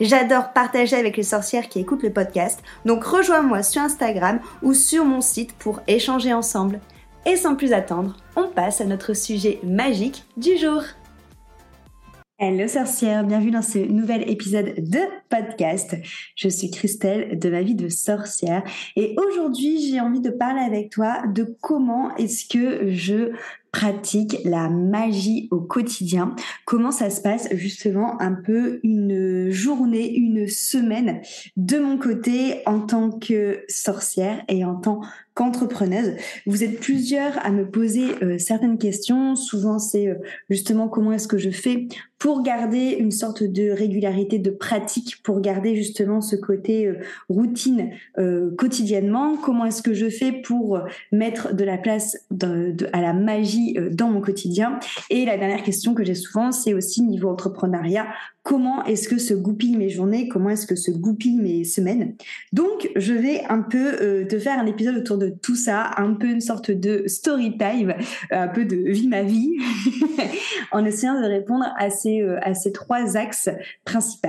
J'adore partager avec les sorcières qui écoutent le podcast, donc rejoins-moi sur Instagram ou sur mon site pour échanger ensemble. Et sans plus attendre, on passe à notre sujet magique du jour. Hello sorcière, bienvenue dans ce nouvel épisode de podcast. Je suis Christelle de ma vie de sorcière et aujourd'hui j'ai envie de parler avec toi de comment est-ce que je pratique la magie au quotidien. Comment ça se passe justement un peu une journée, une semaine de mon côté en tant que sorcière et en tant qu'entrepreneuse. Vous êtes plusieurs à me poser euh, certaines questions. Souvent, c'est euh, justement comment est-ce que je fais pour garder une sorte de régularité de pratique, pour garder justement ce côté euh, routine quotidiennement. Comment est-ce que je fais pour mettre de la place à la magie dans mon quotidien? Et la dernière question que j'ai souvent, c'est aussi niveau entrepreneuriat comment est-ce que se goupillent mes journées, comment est-ce que se goupillent mes semaines. Donc, je vais un peu euh, te faire un épisode autour de tout ça, un peu une sorte de story time, un peu de vie ma vie, en essayant de répondre à ces, euh, à ces trois axes principaux.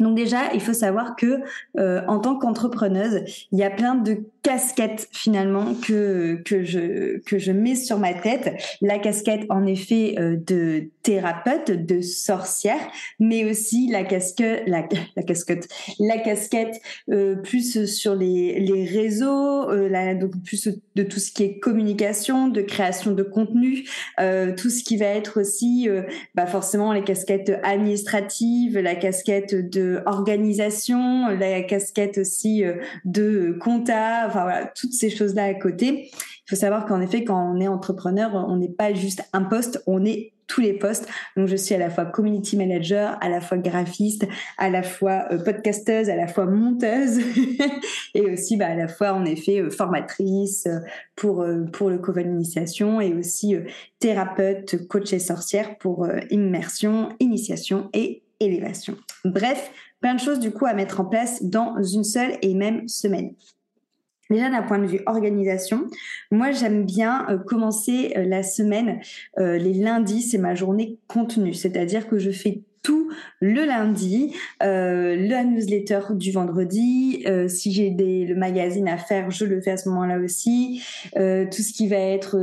Donc déjà, il faut savoir que euh, en tant qu'entrepreneuse, il y a plein de casquette finalement que que je que je mets sur ma tête. La casquette en effet euh, de thérapeute de sorcière mais aussi la casquette la, la casquette. La casquette euh, plus sur les les réseaux euh, donc plus de tout ce qui est communication de création de contenu tout ce qui va être aussi bah forcément les casquettes administratives la casquette de organisation la casquette aussi de compta enfin voilà, toutes ces choses-là à côté. Il faut savoir qu'en effet, quand on est entrepreneur, on n'est pas juste un poste, on est tous les postes. Donc, je suis à la fois community manager, à la fois graphiste, à la fois euh, podcasteuse, à la fois monteuse et aussi bah, à la fois, en effet, euh, formatrice euh, pour, pour le Coven Initiation et aussi thérapeute, coach et sorcière pour immersion, initiation et élévation. Bref, plein de choses du coup à mettre en place dans une seule et même semaine. Déjà d'un point de vue organisation, moi j'aime bien euh, commencer euh, la semaine, euh, les lundis, c'est ma journée contenue, c'est-à-dire que je fais le lundi, euh, la newsletter du vendredi. Euh, si j'ai des le magazine à faire, je le fais à ce moment-là aussi. Euh, tout ce qui va être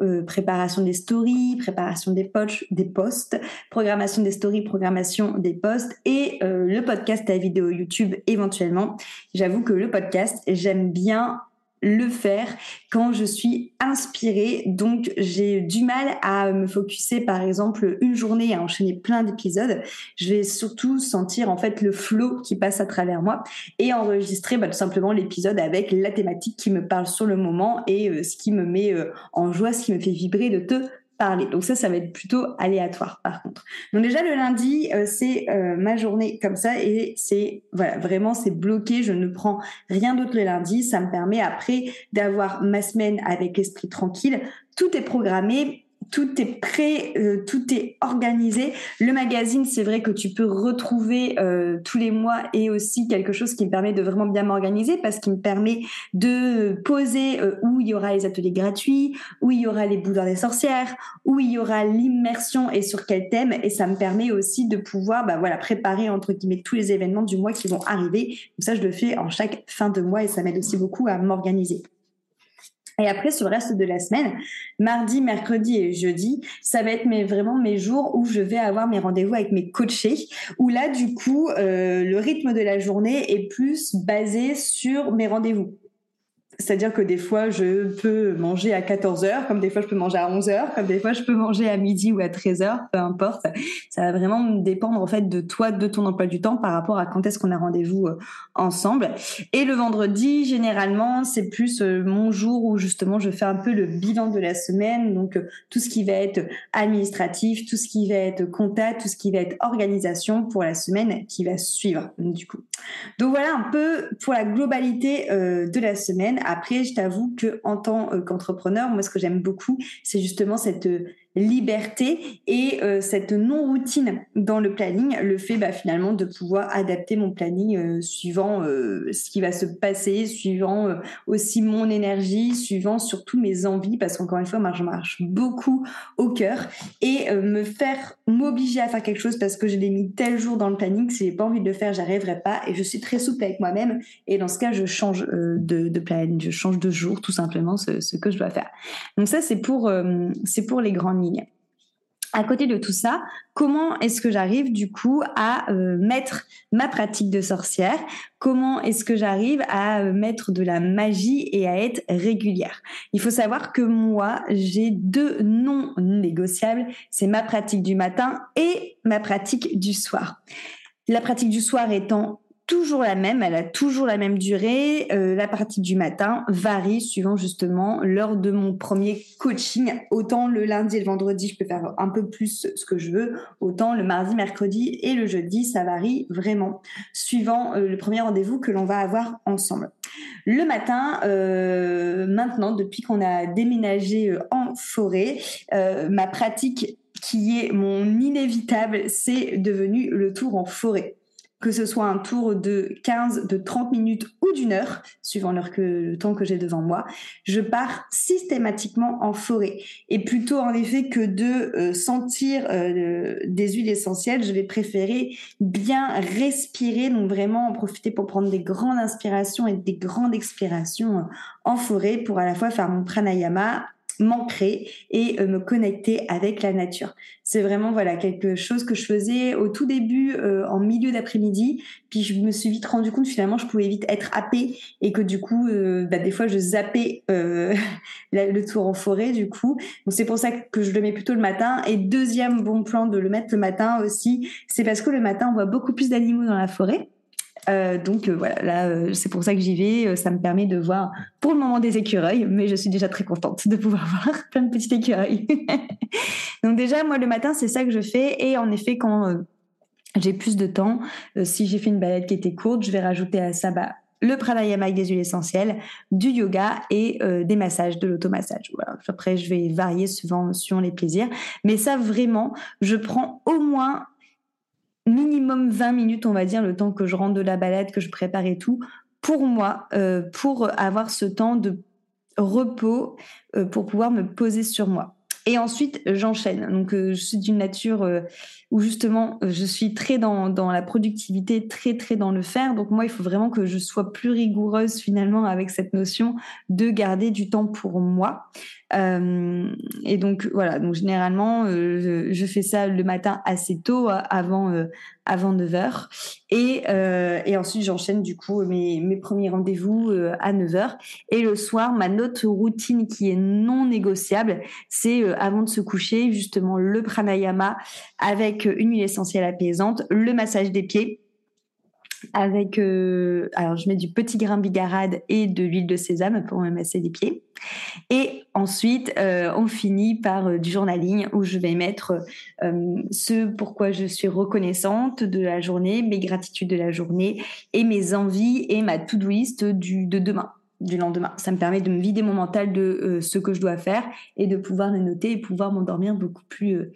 euh, préparation des stories, préparation des, des posts, programmation des stories, programmation des posts et le podcast à vidéo YouTube éventuellement. J'avoue que le podcast, j'aime bien le faire quand je suis inspirée. Donc, j'ai du mal à me focuser, par exemple, une journée à enchaîner plein d'épisodes. Je vais surtout sentir, en fait, le flow qui passe à travers moi et enregistrer bah, tout simplement l'épisode avec la thématique qui me parle sur le moment et euh, ce qui me met euh, en joie, ce qui me fait vibrer de te Donc ça, ça va être plutôt aléatoire par contre. Donc déjà le lundi, euh, c'est euh, ma journée comme ça et c'est vraiment c'est bloqué. Je ne prends rien d'autre le lundi. Ça me permet après d'avoir ma semaine avec l'esprit tranquille. Tout est programmé tout est prêt, euh, tout est organisé. Le magazine, c'est vrai que tu peux retrouver euh, tous les mois et aussi quelque chose qui me permet de vraiment bien m'organiser parce qu'il me permet de poser euh, où il y aura les ateliers gratuits, où il y aura les boudoirs des sorcières, où il y aura l'immersion et sur quel thème. Et ça me permet aussi de pouvoir, bah voilà, préparer entre guillemets tous les événements du mois qui vont arriver. Comme ça, je le fais en chaque fin de mois et ça m'aide aussi beaucoup à m'organiser. Et après, sur le reste de la semaine, mardi, mercredi et jeudi, ça va être vraiment mes jours où je vais avoir mes rendez-vous avec mes coachés, où là, du coup, euh, le rythme de la journée est plus basé sur mes rendez-vous. C'est-à-dire que des fois, je peux manger à 14 heures, comme des fois, je peux manger à 11 heures, comme des fois, je peux manger à midi ou à 13 heures, peu importe. Ça va vraiment dépendre, en fait, de toi, de ton emploi du temps par rapport à quand est-ce qu'on a rendez-vous euh, ensemble. Et le vendredi, généralement, c'est plus euh, mon jour où, justement, je fais un peu le bilan de la semaine. Donc, euh, tout ce qui va être administratif, tout ce qui va être comptable, tout ce qui va être organisation pour la semaine qui va suivre, du coup. Donc, voilà un peu pour la globalité de la semaine. Après, je t'avoue que en tant euh, qu'entrepreneur, moi, ce que j'aime beaucoup, c'est justement cette euh, liberté et euh, cette non-routine dans le planning, le fait bah, finalement de pouvoir adapter mon planning euh, suivant euh, ce qui va se passer, suivant aussi mon énergie, suivant surtout mes envies, parce qu'encore une fois, moi je marche beaucoup au cœur. Et me faire m'obliger à faire quelque chose parce que je l'ai mis tel jour dans le planning, si j'ai pas envie de le faire, j'arriverai pas. Et je suis très souple avec moi-même. Et dans ce cas, je change de, de planning, je change de jour tout simplement ce, que je dois faire. Donc ça, c'est pour, c'est pour les grandes à côté de tout ça, comment est-ce que j'arrive du coup à euh, mettre ma pratique de sorcière? Comment est-ce que j'arrive à euh, mettre de la magie et à être régulière? Il faut savoir que moi, j'ai deux non négociables, c'est ma pratique du matin et ma pratique du soir. La pratique du soir étant toujours la même, elle a toujours la même durée. Euh, la partie du matin varie suivant justement l'heure de mon premier coaching. Autant le lundi et le vendredi, je peux faire un peu plus ce que je veux. Autant le mardi, mercredi et le jeudi, ça varie vraiment suivant euh, le premier rendez-vous que l'on va avoir ensemble. Le matin, euh, maintenant, depuis qu'on a déménagé en forêt, ma pratique qui est mon inévitable, c'est devenu le tour en forêt que ce soit un tour de 15, de 30 minutes ou d'une heure, suivant l'heure que, le temps que j'ai devant moi, je pars systématiquement en forêt. Et plutôt en effet que de euh, sentir euh, des huiles essentielles, je vais préférer bien respirer, donc vraiment en profiter pour prendre des grandes inspirations et des grandes expirations en forêt pour à la fois faire mon pranayama m'ancrer et euh, me connecter avec la nature. C'est vraiment voilà quelque chose que je faisais au tout début euh, en milieu d'après-midi, puis je me suis vite rendu compte finalement je pouvais vite être happée et que du coup euh, bah, des fois je zappais le tour en forêt du coup. Donc c'est pour ça que je le mets plutôt le matin et deuxième bon plan de le mettre le matin aussi, c'est parce que le matin on voit beaucoup plus d'animaux dans la forêt. Euh, donc euh, voilà, là euh, c'est pour ça que j'y vais. Ça me permet de voir pour le moment des écureuils, mais je suis déjà très contente de pouvoir voir plein de petits écureuils. donc déjà moi le matin c'est ça que je fais et en effet quand j'ai plus de temps, si j'ai fait une balade qui était courte, je vais rajouter à ça bah, le pranayama avec des huiles essentielles, du yoga et des massages, de l'automassage. Voilà. Après, je vais varier suivant, suivant les plaisirs. Mais ça, vraiment, je prends au moins minimum 20 minutes, on va dire, le temps que je rentre de la balade, que je prépare et tout, pour moi, euh, pour avoir ce temps de repos, euh, pour pouvoir me poser sur moi. Et ensuite, j'enchaîne. Donc, euh, je suis d'une nature où justement, je suis très dans, dans la productivité, très, très dans le faire. Donc, moi, il faut vraiment que je sois plus rigoureuse finalement avec cette notion de garder du temps pour moi. Euh, et donc voilà, donc généralement euh, je, fais ça le matin assez tôt, euh, avant avant 9 h et et ensuite j'enchaîne du coup mes mes premiers rendez-vous à 9 h et le soir ma note routine qui est non négociable, c'est avant de se coucher justement le pranayama avec une huile essentielle apaisante, le massage des pieds avec alors je mets du petit grain bigarade et de l'huile de sésame pour me masser les pieds et ensuite, euh, on finit par euh, du journaling où je vais mettre euh, ce pourquoi je suis reconnaissante de la journée, mes gratitudes de la journée et mes envies et ma to-do list du, de demain du lendemain. Ça me permet de me vider mon mental de ce que je dois faire et de pouvoir les noter et pouvoir m'endormir beaucoup plus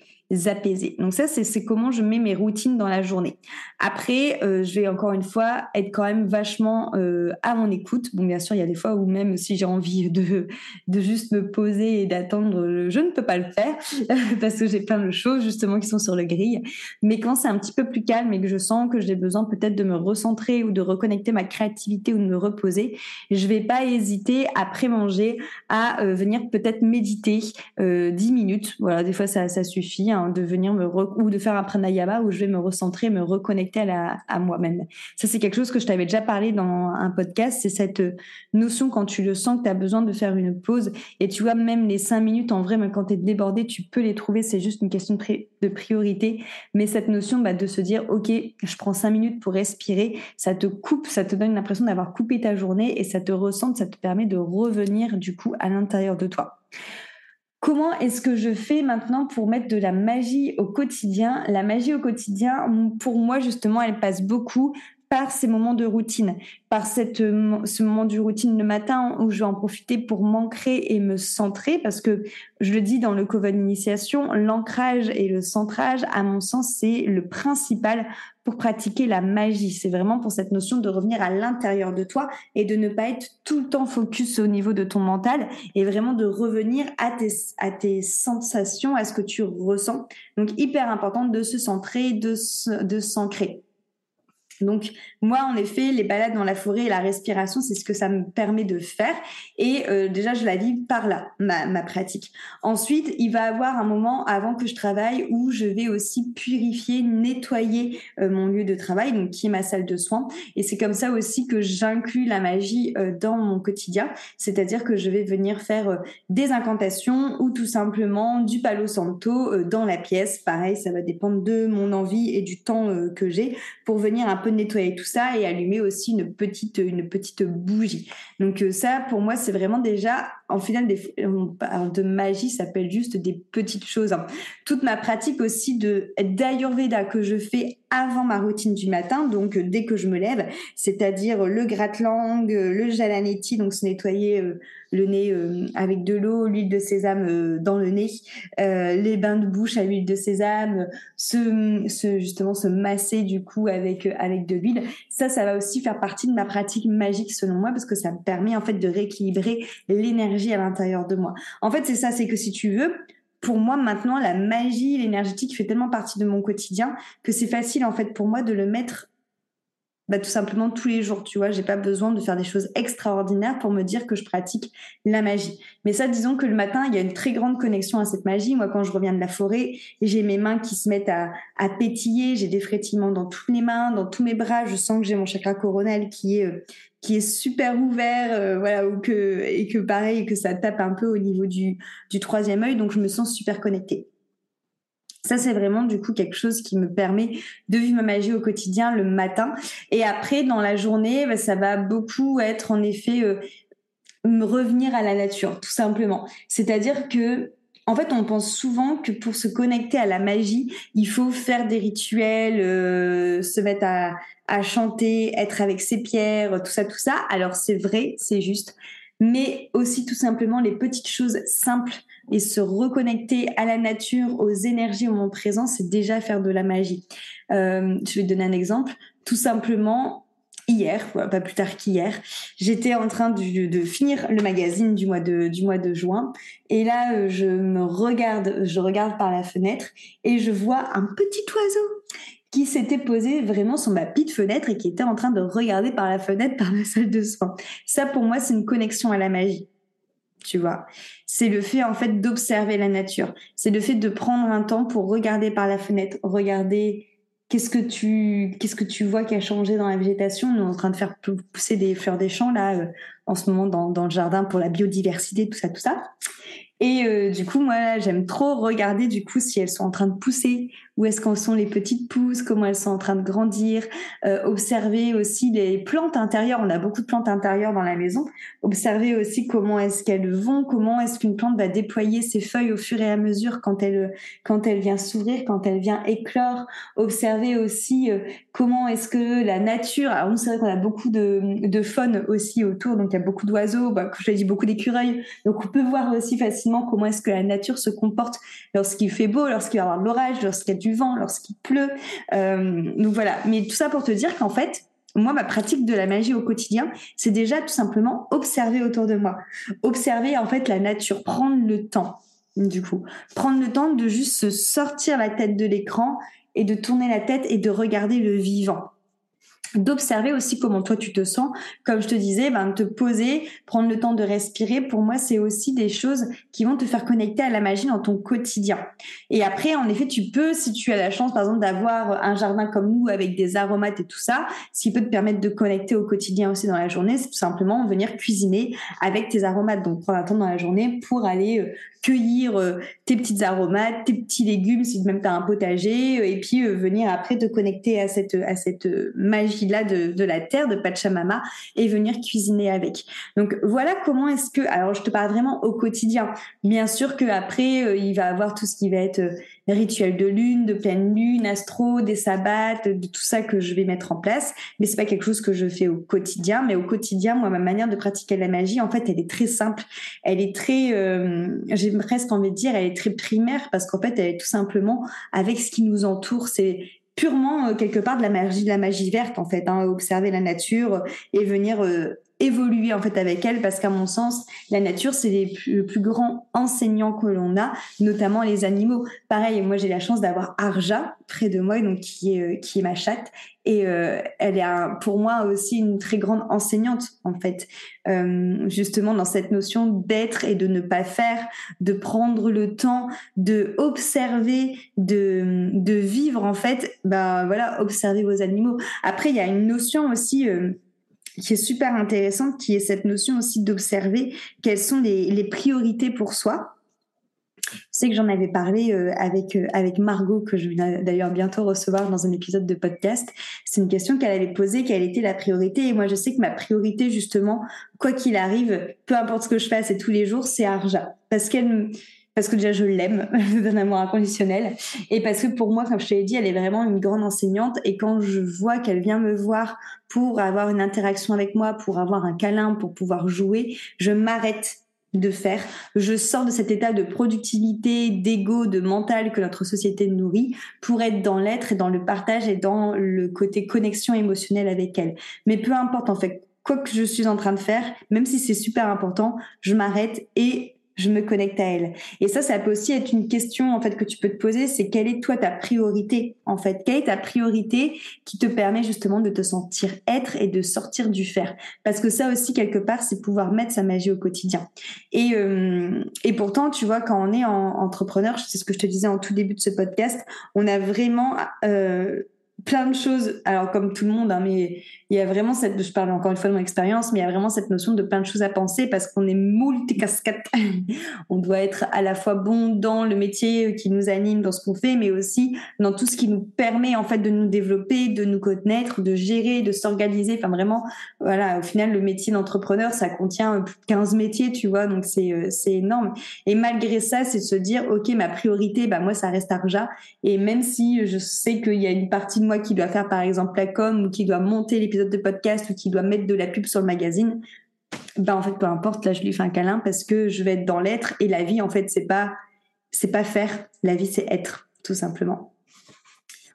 apaisé. Donc ça, c'est comment je mets mes routines dans la journée. Après, euh, je vais encore une fois être quand même vachement euh, à mon écoute. Bon, bien sûr, il y a des fois où même si j'ai envie de, juste me poser et d'attendre, je ne peux pas le faire parce que j'ai plein de choses justement qui sont sur le grille. Mais quand c'est un petit peu plus calme et que je sens que j'ai besoin peut-être de me recentrer ou de reconnecter ma créativité ou de me reposer, je vais pas hésiter après manger à euh, venir peut-être méditer 10 minutes. Voilà, des fois ça suffit. Hein, de venir me ou de faire un pranayama où je vais me recentrer, me reconnecter à, moi-même. Ça, c'est quelque chose que je t'avais déjà parlé dans un podcast. C'est cette notion quand tu le sens que tu as besoin de faire une pause. Et tu vois, même les cinq minutes, en vrai, même quand tu es débordé, tu peux les trouver. C'est juste une question de, priorité. Mais cette notion bah, de se dire, OK, je prends cinq minutes pour respirer, ça te coupe, ça te donne l'impression d'avoir coupé ta journée et ça te ressent, ça te permet de revenir du coup à l'intérieur de toi. Comment est-ce que je fais maintenant pour mettre de la magie au quotidien? La magie au quotidien, pour moi justement, elle passe beaucoup par ces moments de routine, par cette, ce moment du routine le matin où je vais en profiter pour m'ancrer et me centrer parce que je le dis dans le Coven Initiation, l'ancrage et le centrage, à mon sens, c'est le principal pour pratiquer la magie. C'est vraiment pour cette notion de revenir à l'intérieur de toi et de ne pas être tout le temps focus au niveau de ton mental et vraiment de revenir à tes, à tes sensations, à ce que tu ressens. Donc, hyper important de se centrer, de, de s'ancrer. Donc moi, en effet, les balades dans la forêt et la respiration, c'est ce que ça me permet de faire. Et euh, déjà, je la vis par là, ma, pratique. Ensuite, il va y avoir un moment avant que je travaille où je vais aussi purifier, nettoyer euh, mon lieu de travail, donc qui est ma salle de soins. Et c'est comme ça aussi que j'inclus la magie euh, dans mon quotidien. C'est-à-dire que je vais venir faire des incantations ou tout simplement du palo santo dans la pièce. Pareil, ça va dépendre de mon envie et du temps que j'ai pour venir un nettoyer tout ça et allumer aussi une petite, une petite bougie. Donc euh, ça, pour moi, c'est vraiment déjà, en final, des, de magie, s'appelle juste des petites choses. Hein. Toute ma pratique aussi de d'Ayurveda que je fais avant ma routine du matin, donc euh, dès que je me lève, c'est-à-dire le gratte-langue, le jalanetti, donc se nettoyer euh, le nez euh, avec de l'eau, l'huile de sésame dans le nez, les bains de bouche à l'huile de sésame, se, se, justement se masser du coup avec avec de l'huile. Ça, ça va aussi faire partie de ma pratique magique selon moi parce que ça me permet en fait de rééquilibrer l'énergie à l'intérieur de moi. En fait, c'est ça, c'est que si tu veux, pour moi maintenant la magie, l'énergétique fait tellement partie de mon quotidien que c'est facile en fait pour moi de le mettre bah, tout simplement tous les jours, tu vois, j'ai pas besoin de faire des choses extraordinaires pour me dire que je pratique la magie. Mais ça, disons que le matin, il y a une très grande connexion à cette magie. Moi, quand je reviens de la forêt, j'ai mes mains qui se mettent à, à pétiller, j'ai des frétillements dans toutes les mains, dans tous mes bras. Je sens que j'ai mon chakra coronal qui est qui est super ouvert, euh, voilà, ou que et que pareil, que ça tape un peu au niveau du du troisième œil. Donc, je me sens super connectée. Ça, c'est vraiment du coup quelque chose qui me permet de vivre ma magie au quotidien le matin. Et après, dans la journée, bah, ça va beaucoup être en effet euh, me revenir à la nature, tout simplement. C'est-à-dire que en fait, on pense souvent que pour se connecter à la magie, il faut faire des rituels, euh, se mettre à, à chanter, être avec ses pierres, tout ça, tout ça. Alors c'est vrai, c'est juste mais aussi tout simplement les petites choses simples et se reconnecter à la nature, aux énergies, au moment présent, c'est déjà faire de la magie. Euh, je vais te donner un exemple. Tout simplement, hier, pas plus tard qu'hier, j'étais en train de, finir le magazine du mois de, du mois de juin. Et là, euh, je me regarde, je regarde par la fenêtre et je vois un petit oiseau qui s'était posé vraiment sur ma petite fenêtre et qui était en train de regarder par la fenêtre par la salle de soins. Ça, pour moi, c'est une connexion à la magie. Tu vois, c'est le fait en fait d'observer la nature. C'est le fait de prendre un temps pour regarder par la fenêtre, regarder qu'est-ce que tu qu'est-ce que tu vois qui a changé dans la végétation. On est en train de faire pousser des fleurs des champs là euh, en ce moment dans, dans le jardin pour la biodiversité, tout ça, tout ça. Et euh, du coup, moi, j'aime trop regarder du coup si elles sont en train de pousser où est-ce qu'en sont les petites pousses, comment elles sont en train de grandir, euh, observer aussi les plantes intérieures, on a beaucoup de plantes intérieures dans la maison, observer aussi comment est-ce qu'elles vont, comment est-ce qu'une plante va déployer ses feuilles au fur et à mesure quand elle, quand elle vient s'ouvrir, quand elle vient éclore, observer aussi euh, comment est-ce que la nature, alors nous c'est vrai qu'on a beaucoup de, de faune aussi autour, donc il y a beaucoup d'oiseaux, bah, je l'ai dit, beaucoup d'écureuils, donc on peut voir aussi facilement comment est-ce que la nature se comporte lorsqu'il fait beau, lorsqu'il va y avoir de l'orage, a vent, lorsqu'il pleut. Euh, donc voilà. Mais tout ça pour te dire qu'en fait, moi, ma pratique de la magie au quotidien, c'est déjà tout simplement observer autour de moi. Observer en fait la nature, prendre le temps, du coup. Prendre le temps de juste se sortir la tête de l'écran et de tourner la tête et de regarder le vivant d'observer aussi comment toi tu te sens. Comme je te disais, ben, te poser, prendre le temps de respirer, pour moi, c'est aussi des choses qui vont te faire connecter à la magie dans ton quotidien. Et après, en effet, tu peux, si tu as la chance, par exemple, d'avoir un jardin comme nous avec des aromates et tout ça, ce qui peut te permettre de connecter au quotidien aussi dans la journée, c'est tout simplement venir cuisiner avec tes aromates. Donc, prendre un temps dans la journée pour aller euh, cueillir euh, tes petites aromates, tes petits légumes si même tu as un potager euh, et puis venir après te connecter à cette à cette magie là de, la terre de Pachamama et venir cuisiner avec. Donc voilà comment est-ce que alors je te parle vraiment au quotidien. Bien sûr que après il va avoir tout ce qui va être rituels de lune, de pleine lune, astro, des sabbats, de tout ça que je vais mettre en place. Mais c'est pas quelque chose que je fais au quotidien. Mais au quotidien, moi, ma manière de pratiquer la magie, en fait, elle est très simple. Elle est très, euh, j'ai presque envie de dire, elle est très primaire parce qu'en fait, elle est tout simplement avec ce qui nous entoure. C'est purement euh, quelque part de la magie, de la magie verte en fait. Hein, observer la nature et venir euh, évoluer en fait avec elle parce qu'à mon sens la nature c'est les plus, le plus grand enseignant que l'on a notamment les animaux. Pareil moi j'ai la chance d'avoir Arja près de moi donc qui est euh, qui est ma chatte. Et euh, elle est pour moi aussi une très grande enseignante en fait. Euh, justement dans cette notion d'être et de ne pas faire de prendre le temps de observer de de vivre en fait ben voilà observer vos animaux. Après il y a une notion aussi qui est super intéressante, qui est cette notion aussi d'observer quelles sont les, priorités pour soi. Je sais que j'en avais parlé euh, avec euh, avec Margot que je vais d'ailleurs bientôt recevoir dans un épisode de podcast. C'est une question qu'elle avait posée, quelle était la priorité Et moi, je sais que ma priorité, justement, quoi qu'il arrive, peu importe ce que je fasse et tous les jours, c'est Arja, parce qu'elle parce que déjà je l'aime d'un amour inconditionnel et parce que pour moi comme je te l'ai dit elle est vraiment une grande enseignante et quand je vois qu'elle vient me voir pour avoir une interaction avec moi pour avoir un câlin pour pouvoir jouer je m'arrête de faire. Je sors de cet état de productivité, d'ego, de mental que notre société nourrit pour être dans l'être et dans le partage et dans le côté connexion émotionnelle avec elle. Mais peu importe en fait quoi que je suis en train de faire, même si c'est super important, je m'arrête et je me connecte à elle. Et ça, ça peut aussi être une question en fait que tu peux te poser, c'est quelle est toi ta priorité en fait? Quelle est ta priorité qui te permet justement de te sentir être et de sortir du faire? Parce que ça aussi quelque part, c'est pouvoir mettre sa magie au quotidien. Et euh, et pourtant, tu vois, quand on est en entrepreneur, c'est ce que je te disais en tout début de ce podcast, on a vraiment euh, plein de choses. Alors comme tout le monde, hein, mais il y a vraiment cette, je parle encore une fois de mon expérience, mais il y a vraiment cette notion de plein de choses à penser parce qu'on est multicasquette. on doit être à la fois bon dans le métier qui nous anime, dans ce qu'on fait, mais aussi dans tout ce qui nous permet en fait de nous développer, de nous connaître, de gérer, de s'organiser. Enfin vraiment, voilà, au final, le métier d'entrepreneur, ça contient plus de 15 métiers, tu vois, donc c'est euh, c'est énorme. Et malgré ça, c'est se dire, ok, ma priorité, bah moi, ça reste Arja. Et même si je sais qu'il y a une partie de moi qui doit faire par exemple la com ou qui doit monter les de podcast ou qui doit mettre de la pub sur le magazine, ben en fait peu importe, là je lui fais un câlin parce que je vais être dans l'être et la vie en fait c'est pas c'est pas faire, la vie c'est être tout simplement.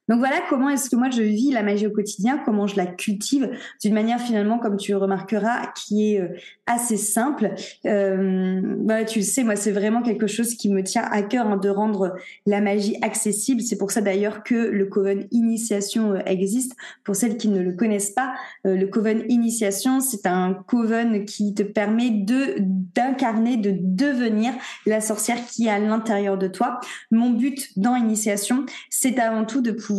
Donc voilà comment est-ce que moi je vis la magie au quotidien, comment je la cultive d'une manière finalement, comme tu remarqueras, qui est euh, assez simple. Euh, bah, tu le sais, moi c'est vraiment quelque chose qui me tient à cœur hein, de rendre la magie accessible. C'est pour ça d'ailleurs que le Coven Initiation euh, existe. Pour celles qui ne le connaissent pas, le Coven Initiation, c'est un Coven qui te permet d'incarner, de devenir la sorcière qui est à l'intérieur de toi. Mon but dans Initiation, c'est avant tout de pouvoir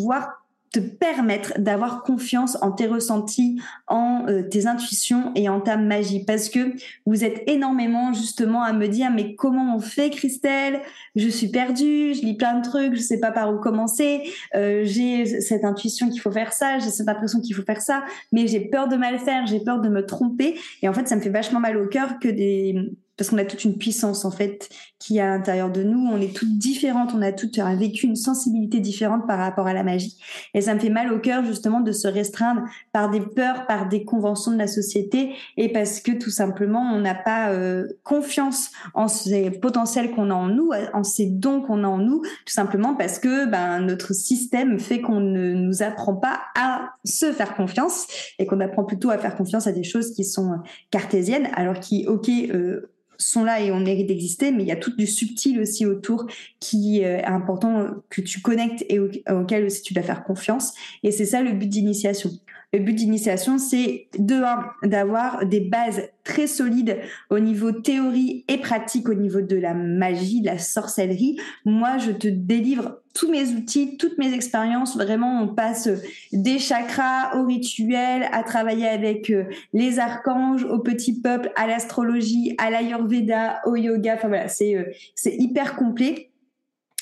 te permettre d'avoir confiance en tes ressentis, en euh, tes intuitions et en ta magie. Parce que vous êtes énormément justement à me dire mais comment on fait Christelle? Je suis perdue, je lis plein de trucs, je sais pas par où commencer. Euh, j'ai cette intuition qu'il faut faire ça, j'ai cette impression qu'il faut faire ça, mais j'ai peur de mal faire, j'ai peur de me tromper. Et en fait, ça me fait vachement mal au cœur que des parce qu'on a toute une puissance en fait qui est à l'intérieur de nous. On est toutes différentes, on a toutes vécu, une sensibilité différente par rapport à la magie. Et ça me fait mal au cœur justement de se restreindre par des peurs, par des conventions de la société, et parce que tout simplement on n'a pas euh, confiance en ces potentiels qu'on a en nous, en ces dons qu'on a en nous, tout simplement parce que ben, notre système fait qu'on ne nous apprend pas à se faire confiance et qu'on apprend plutôt à faire confiance à des choses qui sont cartésiennes, alors qui, ok. Euh, sont là et on mérite d'exister, mais il y a tout du subtil aussi autour qui est important que tu connectes et auquel aussi tu dois faire confiance. Et c'est ça le but d'initiation. Le but d'initiation, c'est de d'avoir des bases très solides au niveau théorie et pratique au niveau de la magie, de la sorcellerie. Moi, je te délivre tous mes outils, toutes mes expériences. Vraiment, on passe des chakras au rituel, à travailler avec euh, les archanges, au petit peuple, à l'astrologie, à l'ayurveda, au yoga. Enfin voilà, c'est euh, c'est hyper complet.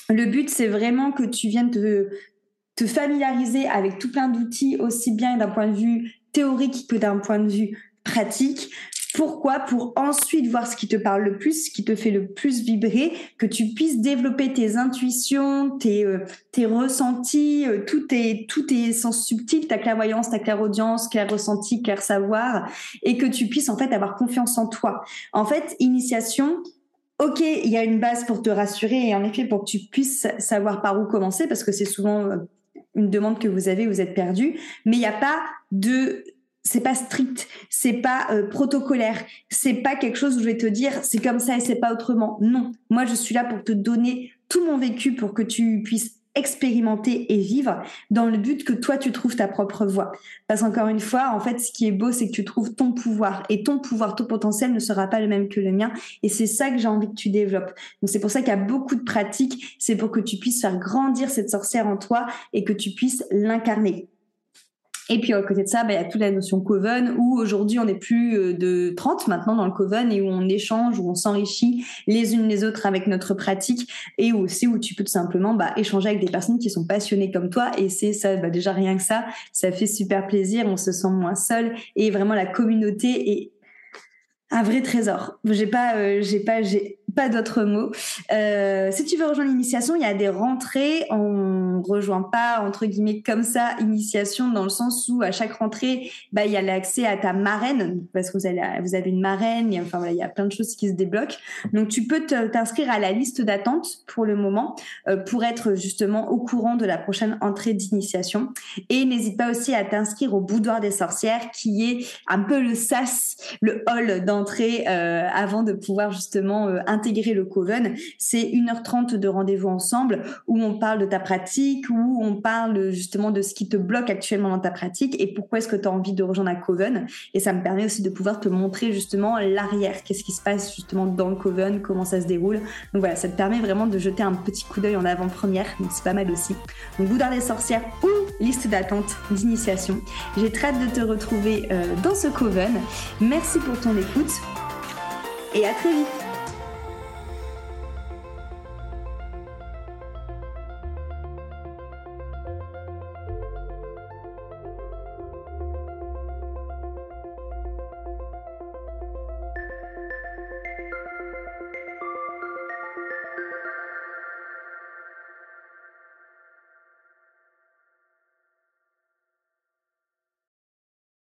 Le but, c'est vraiment que tu viennes te, te familiariser avec tout plein d'outils, aussi bien d'un point de vue théorique que d'un point de vue pratique. Pourquoi? Pour ensuite voir ce qui te parle le plus, ce qui te fait le plus vibrer, que tu puisses développer tes intuitions, tes, euh, tes ressentis, euh, tous tes, tous tes sens subtils, ta clairvoyance, ta clairaudience, clair ressenti, clair savoir, et que tu puisses en fait avoir confiance en toi. En fait, initiation, ok, il y a une base pour te rassurer et en effet pour que tu puisses savoir par où commencer, parce que c'est souvent euh, une demande que vous avez, vous êtes perdu, mais il n'y a pas de c'est pas strict, c'est pas euh, protocolaire, c'est pas quelque chose où je vais te dire c'est comme ça et c'est pas autrement. Non, moi je suis là pour te donner tout mon vécu pour que tu puisses expérimenter et vivre dans le but que toi tu trouves ta propre voie. Parce qu'encore une fois, en fait, ce qui est beau, c'est que tu trouves ton pouvoir et ton pouvoir, ton potentiel ne sera pas le même que le mien. Et c'est ça que j'ai envie que tu développes. Donc c'est pour ça qu'il y a beaucoup de pratiques. C'est pour que tu puisses faire grandir cette sorcière en toi et que tu puisses l'incarner. Et puis à côté de ça, bah, il y a toute la notion coven où aujourd'hui on est plus euh, de 30 maintenant dans le coven et où on échange, où on s'enrichit les unes les autres avec notre pratique et aussi où tu peux tout simplement bah, échanger avec des personnes qui sont passionnées comme toi et c'est ça bah, déjà rien que ça, ça fait super plaisir, on se sent moins seul et vraiment la communauté est un vrai trésor. J'ai pas, euh, j'ai pas, j'ai pas d'autres mots. Euh, si tu veux rejoindre l'initiation, il y a des rentrées. On rejoint pas entre guillemets comme ça initiation dans le sens où à chaque rentrée, bah il y a l'accès à ta marraine parce que vous avez vous avez une marraine. Enfin voilà, il y a plein de choses qui se débloquent. Donc tu peux t'inscrire à la liste d'attente pour le moment euh, pour être justement au courant de la prochaine entrée d'initiation. Et n'hésite pas aussi à t'inscrire au boudoir des sorcières qui est un peu le sas, le hall d'entrée euh, avant de pouvoir justement euh, intégrer le Coven, c'est 1h30 de rendez-vous ensemble où on parle de ta pratique, où on parle justement de ce qui te bloque actuellement dans ta pratique et pourquoi est-ce que tu as envie de rejoindre un Coven. Et ça me permet aussi de pouvoir te montrer justement l'arrière, qu'est-ce qui se passe justement dans le Coven, comment ça se déroule. Donc voilà, ça te permet vraiment de jeter un petit coup d'œil en avant-première, donc c'est pas mal aussi. Donc Bouddha des sorcières ou liste d'attente d'initiation. J'ai très hâte de te retrouver euh, dans ce Coven. Merci pour ton écoute et à très vite